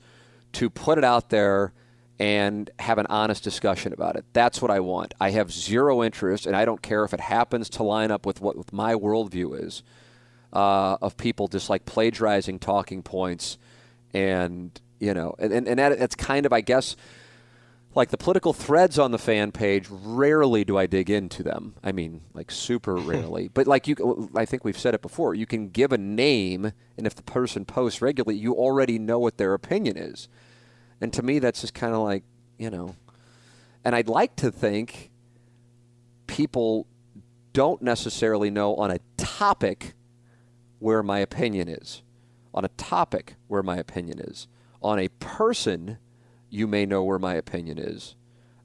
to put it out there and have an honest discussion about it. That's what I want. I have zero interest, and I don't care if it happens to line up with what with my worldview is uh, of people just like plagiarizing talking points, and you know, and and, and that, that's kind of, I guess, like the political threads on the fan page. Rarely do I dig into them. I mean, like super rarely. But like you, I think we've said it before. You can give a name, and if the person posts regularly, you already know what their opinion is. And to me, that's just kind of like, you know, and I'd like to think people don't necessarily know on a topic where my opinion is. On a topic where my opinion is. On a person, you may know where my opinion is.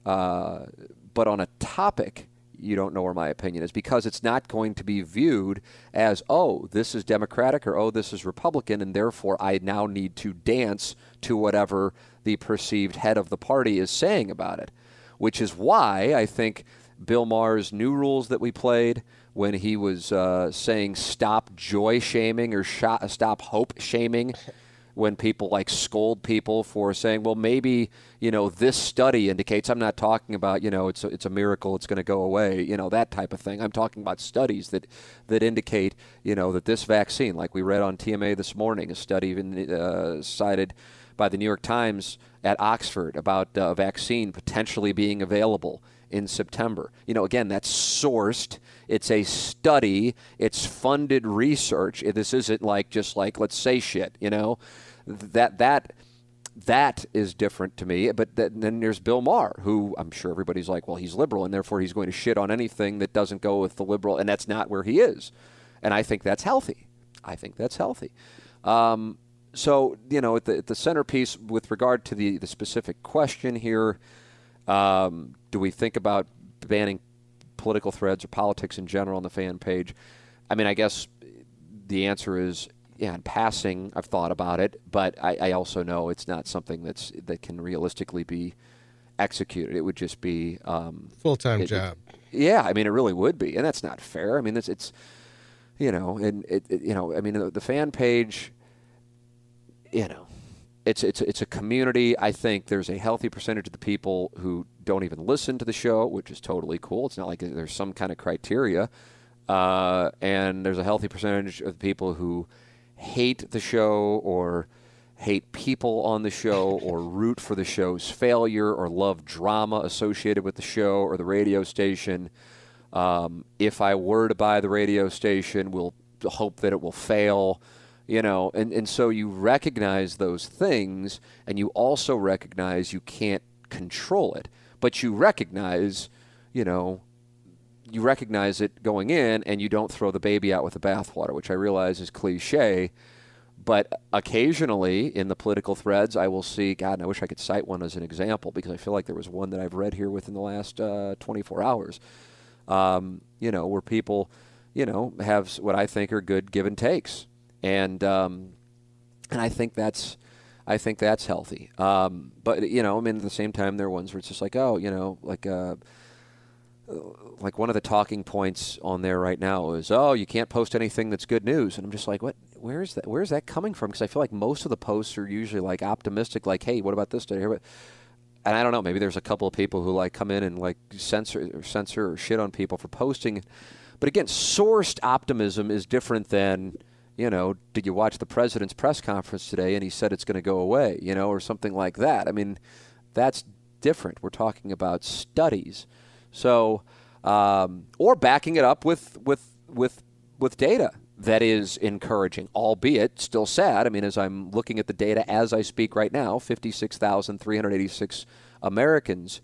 Uh, but on a topic, you don't know where my opinion is because it's not going to be viewed as, oh, this is Democratic or oh, this is Republican, and therefore I now need to dance to whatever the perceived head of the party is saying about it. Which is why I think Bill Maher's new rules that we played when he was uh, saying stop joy shaming or sh- stop hope shaming when people like scold people for saying, well, maybe you know this study indicates. I'm not talking about you know it's a, it's a miracle, it's going to go away, you know that type of thing. I'm talking about studies that that indicate you know that this vaccine, like we read on TMA this morning, a study even uh, cited by the New York Times at Oxford about uh, a vaccine potentially being available in September. You know, again, that's sourced. It's a study. It's funded research. This isn't like just like let's say shit. You know, that that that is different to me. But th- then there's Bill Maher, who I'm sure everybody's like, well, he's liberal, and therefore he's going to shit on anything that doesn't go with the liberal, and that's not where he is. And I think that's healthy. I think that's healthy. Um, so you know, at the, at the centerpiece with regard to the the specific question here. Um, do we think about banning political threads or politics in general on the fan page? I mean, I guess the answer is yeah. In passing, I've thought about it, but I, I also know it's not something that's that can realistically be executed. It would just be um, full time job. It, yeah, I mean, it really would be, and that's not fair. I mean, it's, it's you know, and it, it, you know, I mean, the, the fan page, you know, it's it's it's a community. I think there's a healthy percentage of the people who don't even listen to the show, which is totally cool. It's not like there's some kind of criteria, uh, and there's a healthy percentage of the people who hate the show or hate people on the show or root for the show's failure or love drama associated with the show or the radio station. Um, if I were to buy the radio station, we'll hope that it will fail you know and, and so you recognize those things and you also recognize you can't control it. But you recognize you know you recognize it going in and you don't throw the baby out with the bathwater which i realize is cliche but occasionally in the political threads i will see god and i wish i could cite one as an example because i feel like there was one that i've read here within the last uh, 24 hours um, you know where people you know have what i think are good give and takes and um, and I think that's I think that's healthy. Um, but you know, I mean, at the same time, there are ones where it's just like, oh, you know, like uh, like one of the talking points on there right now is, oh, you can't post anything that's good news, and I'm just like, what? Where's that? Where's that coming from? Because I feel like most of the posts are usually like optimistic, like, hey, what about this today? And I don't know, maybe there's a couple of people who like come in and like censor or censor or shit on people for posting. But again, sourced optimism is different than you know, did you watch the president's press conference today and he said it's going to go away, you know, or something like that. I mean, that's different. We're talking about studies. So, um, or backing it up with, with, with, with data that is encouraging, albeit still sad. I mean, as I'm looking at the data as I speak right now, 56,386 Americans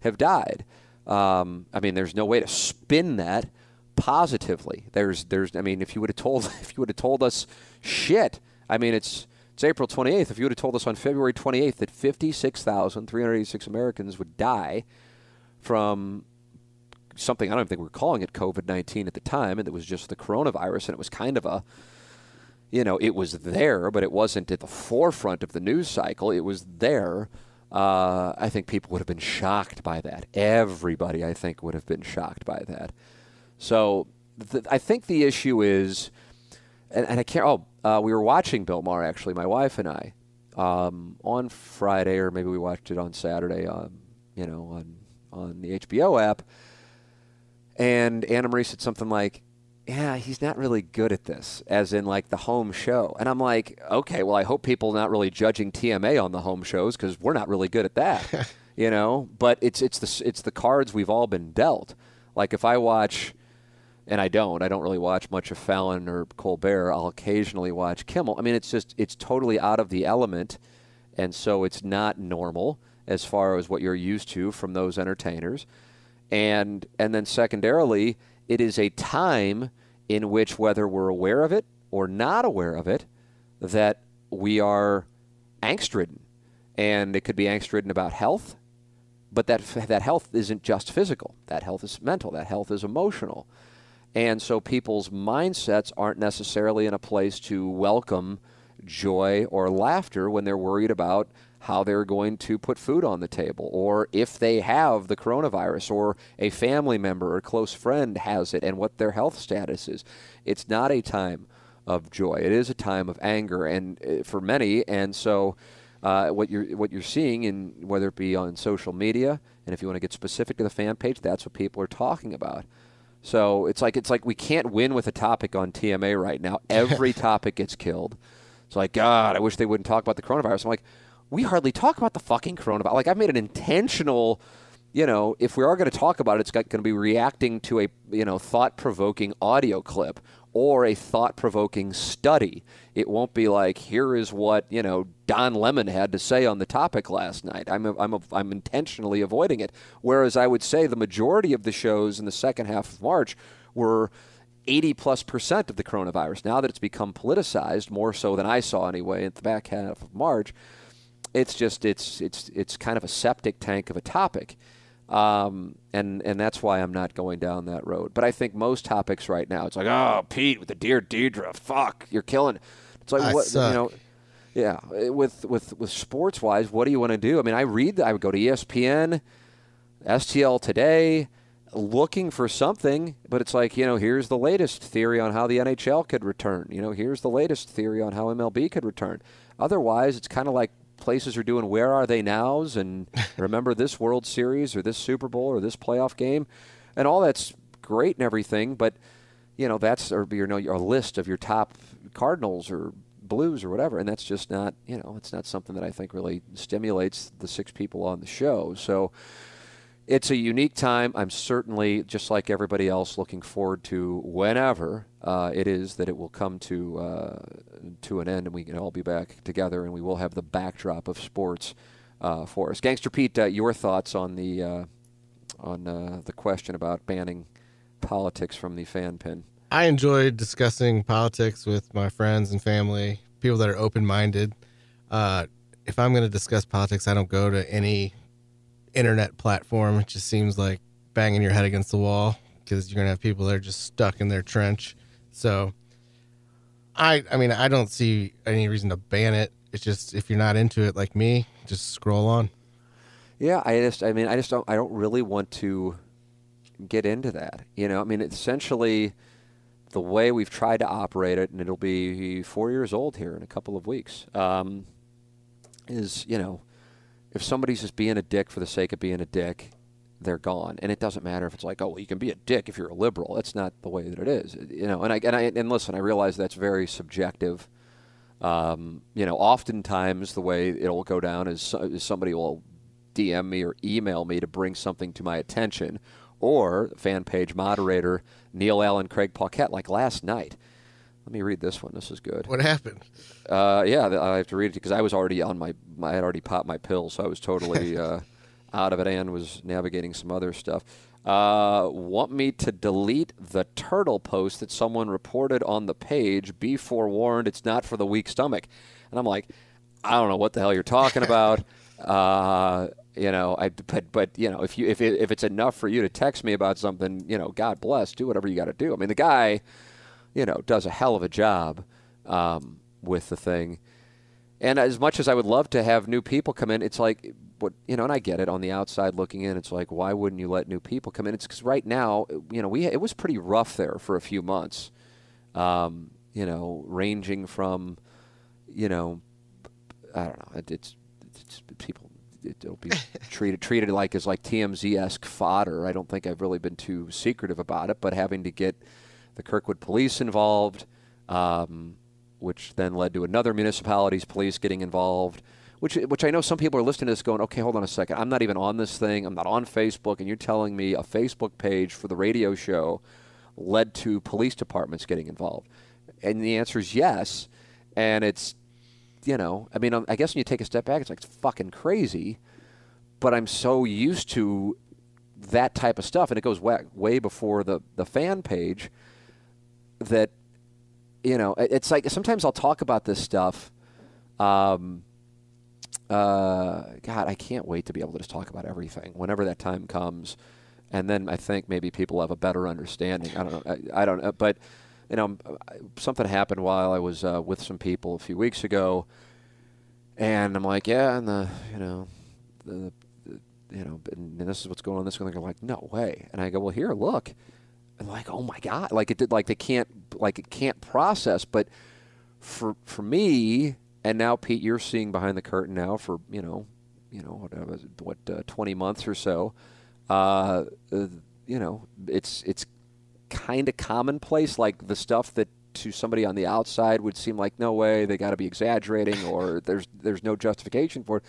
have died. Um, I mean, there's no way to spin that positively. There's there's I mean if you would have told if you would have told us shit. I mean it's it's April 28th. If you would have told us on February 28th that 56,386 Americans would die from something I don't even think we were calling it COVID-19 at the time and it was just the coronavirus and it was kind of a you know, it was there, but it wasn't at the forefront of the news cycle. It was there. Uh, I think people would have been shocked by that. Everybody, I think, would have been shocked by that. So th- I think the issue is, and, and I can't. Oh, uh, we were watching Bill Maher actually, my wife and I, um, on Friday, or maybe we watched it on Saturday. Um, you know, on on the HBO app. And Anna Marie said something like, yeah, he's not really good at this, as in like the home show. And I'm like, okay, well, I hope people are not really judging TMA on the home shows because we're not really good at that, you know. But it's it's the it's the cards we've all been dealt. Like if I watch and I don't. I don't really watch much of Fallon or Colbert. I'll occasionally watch Kimmel. I mean, it's just it's totally out of the element, and so it's not normal. as far as what you're used to from those entertainers. And and then secondarily, it is a time in which whether we're aware of it or not aware of it, that we are angst ridden. And it could be angst ridden about health, but that, that health isn't just physical. That health is mental. That health is emotional. And so people's mindsets aren't necessarily in a place to welcome joy or laughter when they're worried about how they're going to put food on the table, or if they have the coronavirus, or a family member or close friend has it, and what their health status is. It's not a time of joy. It is a time of anger, and uh, for many, and so. Uh, what you're what you're seeing in whether it be on social media, and if you want to get specific to the fan page, that's what people are talking about. So it's like it's like we can't win with a topic on TMA right now. Every topic gets killed. It's like God, I wish they wouldn't talk about the coronavirus. I'm like, we hardly talk about the fucking coronavirus. Like I've made an intentional, you know, if we are going to talk about it, it's going to be reacting to a you know thought-provoking audio clip or a thought-provoking study. It won't be like here is what you know Don Lemon had to say on the topic last night. I'm a, I'm a, I'm intentionally avoiding it. Whereas I would say the majority of the shows in the second half of March were 80 plus percent of the coronavirus. Now that it's become politicized, more so than I saw anyway at the back half of March, it's just it's it's it's kind of a septic tank of a topic, um, and and that's why I'm not going down that road. But I think most topics right now, it's like, oh, Pete with the dear Deidre, fuck, you're killing. It's like I what suck. you know. Yeah, with with with sports wise, what do you want to do? I mean, I read. I would go to ESPN, STL today, looking for something, but it's like you know, here's the latest theory on how the NHL could return. You know, here's the latest theory on how MLB could return. Otherwise, it's kind of like places are doing where are they nows and remember this World Series or this Super Bowl or this playoff game, and all that's great and everything, but you know that's or you know your list of your top Cardinals or Blues or whatever, and that's just not you know it's not something that I think really stimulates the six people on the show. So it's a unique time. I'm certainly, just like everybody else, looking forward to whenever uh, it is that it will come to uh, to an end, and we can all be back together, and we will have the backdrop of sports uh, for us. Gangster Pete, uh, your thoughts on the uh, on uh, the question about banning politics from the fan pin? I enjoy discussing politics with my friends and family, people that are open minded. If I'm going to discuss politics, I don't go to any internet platform. It just seems like banging your head against the wall because you're going to have people that are just stuck in their trench. So, I, I mean, I don't see any reason to ban it. It's just if you're not into it like me, just scroll on. Yeah, I just, I mean, I just don't, I don't really want to get into that. You know, I mean, essentially, the way we've tried to operate it, and it'll be four years old here in a couple of weeks, um, is you know, if somebody's just being a dick for the sake of being a dick, they're gone, and it doesn't matter if it's like, oh, well, you can be a dick if you're a liberal. That's not the way that it is, you know. And I and I and listen, I realize that's very subjective. Um, you know, oftentimes the way it'll go down is, is somebody will DM me or email me to bring something to my attention, or fan page moderator Neil Allen, Craig Paquette, like last night. Let me read this one. This is good. What happened? Uh, yeah, I have to read it because I was already on my, I had already popped my pill, so I was totally uh, out of it and was navigating some other stuff. Uh, want me to delete the turtle post that someone reported on the page? Be forewarned, it's not for the weak stomach. And I'm like, I don't know what the hell you're talking about. uh, you know, I but but you know, if you if it, if it's enough for you to text me about something, you know, God bless, do whatever you got to do. I mean, the guy, you know, does a hell of a job um, with the thing. And as much as I would love to have new people come in, it's like, what you know, and I get it on the outside looking in. It's like, why wouldn't you let new people come in? It's because right now, you know, we it was pretty rough there for a few months. Um, you know, ranging from, you know, I don't know, it, it's, it's people. It'll be treated treated like as like TMZ esque fodder. I don't think I've really been too secretive about it, but having to get the Kirkwood police involved, um, which then led to another municipality's police getting involved. Which, which I know some people are listening to this going, okay, hold on a second. I'm not even on this thing. I'm not on Facebook, and you're telling me a Facebook page for the radio show led to police departments getting involved. And the answer is yes. And it's, you know, I mean, um, I guess when you take a step back, it's like it's fucking crazy. but I'm so used to that type of stuff, and it goes way, way before the the fan page. That you know, it's like sometimes I'll talk about this stuff. Um, uh, God, I can't wait to be able to just talk about everything whenever that time comes, and then I think maybe people have a better understanding. I don't know. I, I don't know, but you know, something happened while I was uh, with some people a few weeks ago, and I'm like, yeah, and the you know, the, the you know, and this is what's going on. This one, they're like, no way, and I go, well, here, look, and like, oh my god, like it did, like they can't, like it can't process, but for for me, and now Pete, you're seeing behind the curtain now for you know, you know what what uh, 20 months or so. Uh, uh, you know, it's it's kind of commonplace, like the stuff that to somebody on the outside would seem like no way they got to be exaggerating or there's there's no justification for it.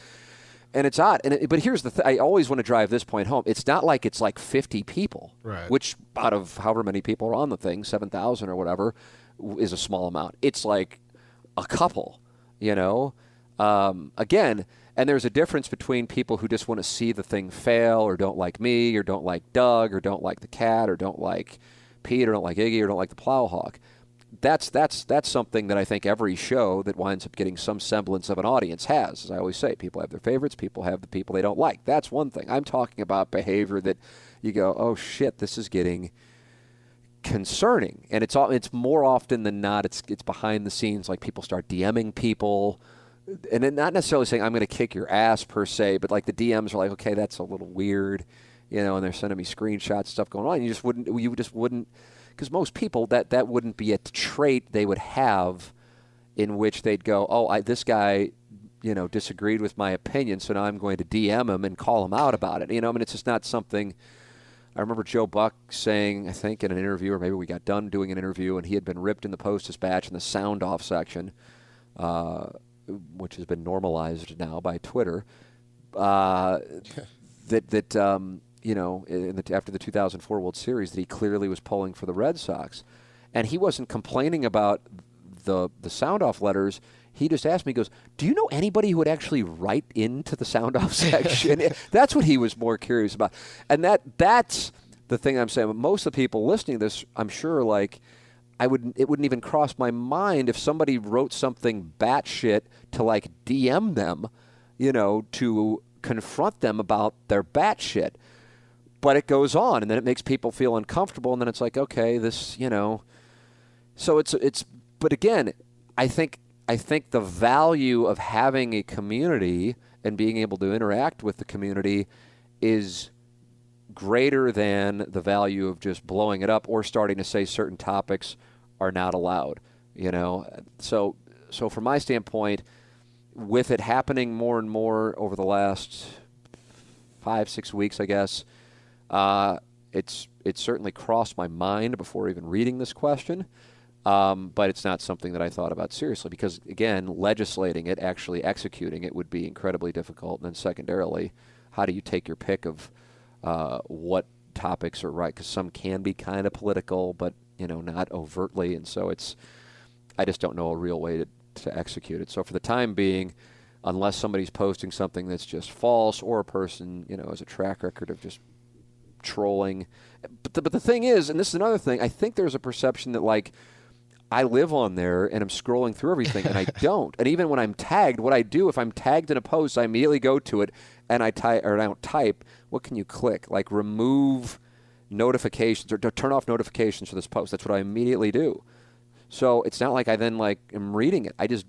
And it's odd. And it, but here's the th- I always want to drive this point home. It's not like it's like 50 people, Right. which out of however many people are on the thing, 7,000 or whatever, is a small amount. It's like a couple, you know. Um, again, and there's a difference between people who just want to see the thing fail, or don't like me, or don't like Doug, or don't like the cat, or don't like Pete, or don't like Iggy, or don't like the Plowhawk. That's that's that's something that I think every show that winds up getting some semblance of an audience has. As I always say, people have their favorites, people have the people they don't like. That's one thing. I'm talking about behavior that you go, oh shit, this is getting concerning, and it's all it's more often than not it's it's behind the scenes. Like people start DMing people, and then not necessarily saying I'm going to kick your ass per se, but like the DMs are like, okay, that's a little weird, you know, and they're sending me screenshots, stuff going on. You just wouldn't, you just wouldn't, because most people that that wouldn't be a trait they would have, in which they'd go, oh, I, this guy. You know, disagreed with my opinion, so now I'm going to DM him and call him out about it. You know, I mean, it's just not something. I remember Joe Buck saying, I think in an interview, or maybe we got done doing an interview, and he had been ripped in the Post Dispatch in the sound off section, uh, which has been normalized now by Twitter. Uh, that that um, you know, in the, after the 2004 World Series, that he clearly was pulling for the Red Sox, and he wasn't complaining about the the sound off letters. He just asked me, he goes, Do you know anybody who would actually write into the sound off section? that's what he was more curious about. And that that's the thing I'm saying. Most of the people listening to this, I'm sure, like, I would it wouldn't even cross my mind if somebody wrote something batshit to like DM them, you know, to confront them about their batshit. But it goes on, and then it makes people feel uncomfortable, and then it's like, okay, this, you know. So it's it's, but again, I think I think the value of having a community and being able to interact with the community is greater than the value of just blowing it up or starting to say certain topics are not allowed. You know, so so from my standpoint, with it happening more and more over the last five six weeks, I guess, uh, it's it's certainly crossed my mind before even reading this question. Um, but it's not something that I thought about seriously because, again, legislating it, actually executing it, would be incredibly difficult. And then, secondarily, how do you take your pick of uh, what topics are right? Because some can be kind of political, but you know, not overtly. And so it's, I just don't know a real way to, to execute it. So for the time being, unless somebody's posting something that's just false, or a person, you know, has a track record of just trolling. But the, but the thing is, and this is another thing, I think there's a perception that like I live on there and I'm scrolling through everything, and I don't. And even when I'm tagged, what I do if I'm tagged in a post, I immediately go to it and I type or I don't type. What can you click? Like remove notifications or turn off notifications for this post. That's what I immediately do. So it's not like I then like am reading it. I just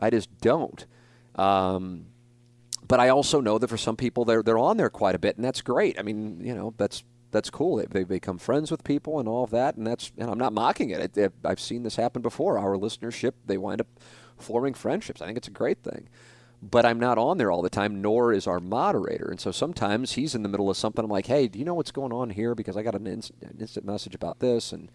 I just don't. Um, but I also know that for some people they're they're on there quite a bit, and that's great. I mean, you know, that's that's cool. They, they become friends with people and all of that, and that's and I'm not mocking it. it, it I've seen this happen before. Our listenership they wind up forming friendships. I think it's a great thing. But I'm not on there all the time, nor is our moderator. And so sometimes he's in the middle of something. I'm like, hey, do you know what's going on here? Because I got an, inst- an instant message about this, and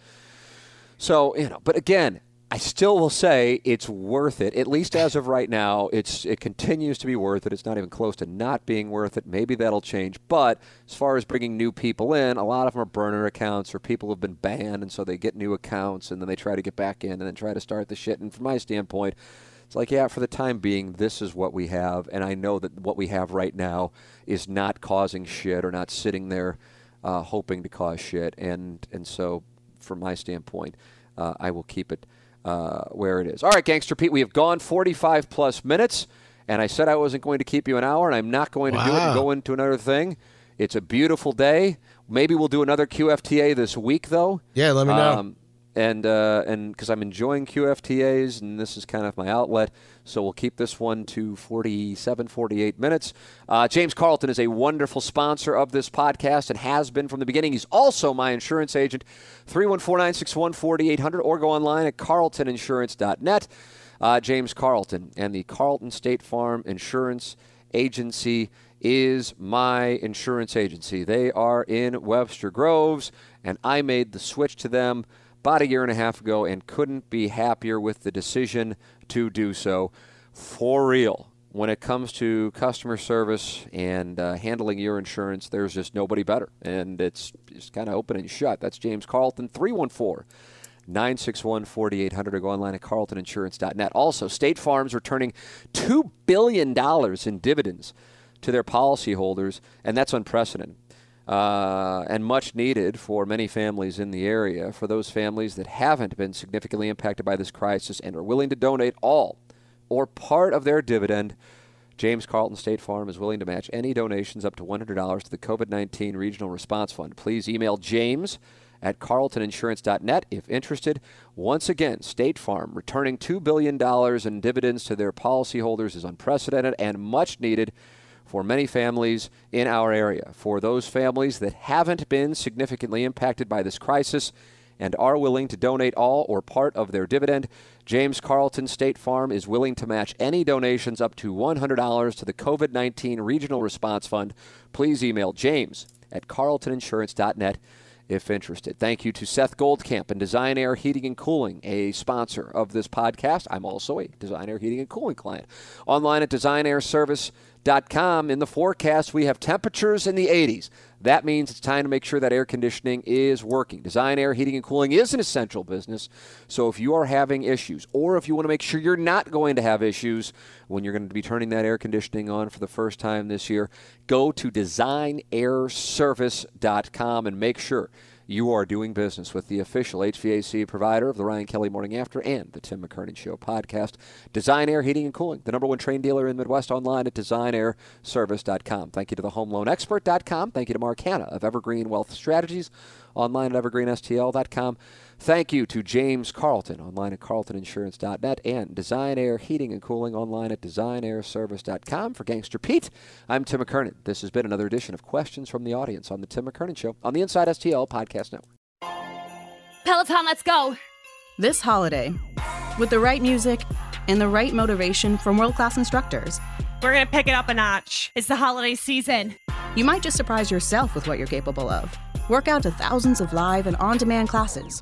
so you know. But again, I still will say it's worth it. At least as of right now, it's it continues to be worth it. It's not even close to not being worth it. Maybe that'll change. But as far as bringing new people in, a lot of them are burner accounts or people who've been banned, and so they get new accounts and then they try to get back in and then try to start the shit. And from my standpoint, It's like, yeah, for the time being, this is what we have, and I know that what we have right now is not causing shit or not sitting there uh, hoping to cause shit, and and so from my standpoint, uh, I will keep it uh, where it is. All right, Gangster Pete, we have gone 45 plus minutes, and I said I wasn't going to keep you an hour, and I'm not going to do it and go into another thing. It's a beautiful day. Maybe we'll do another QFTA this week, though. Yeah, let me know. Um, and uh, and because I'm enjoying QFTAs, and this is kind of my outlet, so we'll keep this one to 47, 48 minutes. Uh, James Carlton is a wonderful sponsor of this podcast and has been from the beginning. He's also my insurance agent. 314-961-4800 or go online at carltoninsurance.net. Uh, James Carlton and the Carlton State Farm Insurance Agency is my insurance agency. They are in Webster Groves, and I made the switch to them about a year and a half ago and couldn't be happier with the decision to do so. For real. When it comes to customer service and uh, handling your insurance, there's just nobody better. And it's just kind of open and shut. That's James Carlton, 314 961 4800 or go online at carltoninsurance.net. Also, State Farm's returning $2 billion in dividends to their policyholders, and that's unprecedented. Uh, and much needed for many families in the area. For those families that haven't been significantly impacted by this crisis and are willing to donate all or part of their dividend, James Carlton State Farm is willing to match any donations up to $100 to the COVID 19 Regional Response Fund. Please email James at carltoninsurance.net if interested. Once again, State Farm returning $2 billion in dividends to their policyholders is unprecedented and much needed for many families in our area. For those families that haven't been significantly impacted by this crisis and are willing to donate all or part of their dividend, James Carlton State Farm is willing to match any donations up to $100 to the COVID 19 Regional Response Fund. Please email james at carltoninsurance.net if interested. Thank you to Seth Goldcamp and Design Aire Heating and Cooling, a sponsor of this podcast. I'm also a Design Aire Heating and Cooling client. Online at designairservice.com. In the forecast, we have temperatures in the 80s. That means it's time to make sure that air conditioning is working. Design Aire Heating and Cooling is an essential business. So if you are having issues, or if you want to make sure you're not going to have issues when you're going to be turning that air conditioning on for the first time this year, go to designairservice.com and make sure you are doing business with the official HVAC provider of the Ryan Kelley Morning After and the Tim McKernan Show podcast. Design Aire Heating and Cooling, the number one Trane dealer in Midwest online at designairservice.com. Thank you to the homeloanexpert.com. Thank you to Mark Hannah of Evergreen Wealth Strategies online at evergreenstl.com. Thank you to James Carlton online at carltoninsurance.net and Design Aire Heating and Cooling online at designairservice.com. For Gangster Pete, I'm Tim McKernan. This has been another edition of Questions from the Audience on the Tim McKernan Show on the Inside STL Podcast Network. Peloton, let's go! This holiday, with the right music and the right motivation from world class instructors, We're going to pick it up a notch. It's the holiday season. you might just surprise yourself with what you're capable of. Work out to thousands of live and on demand classes,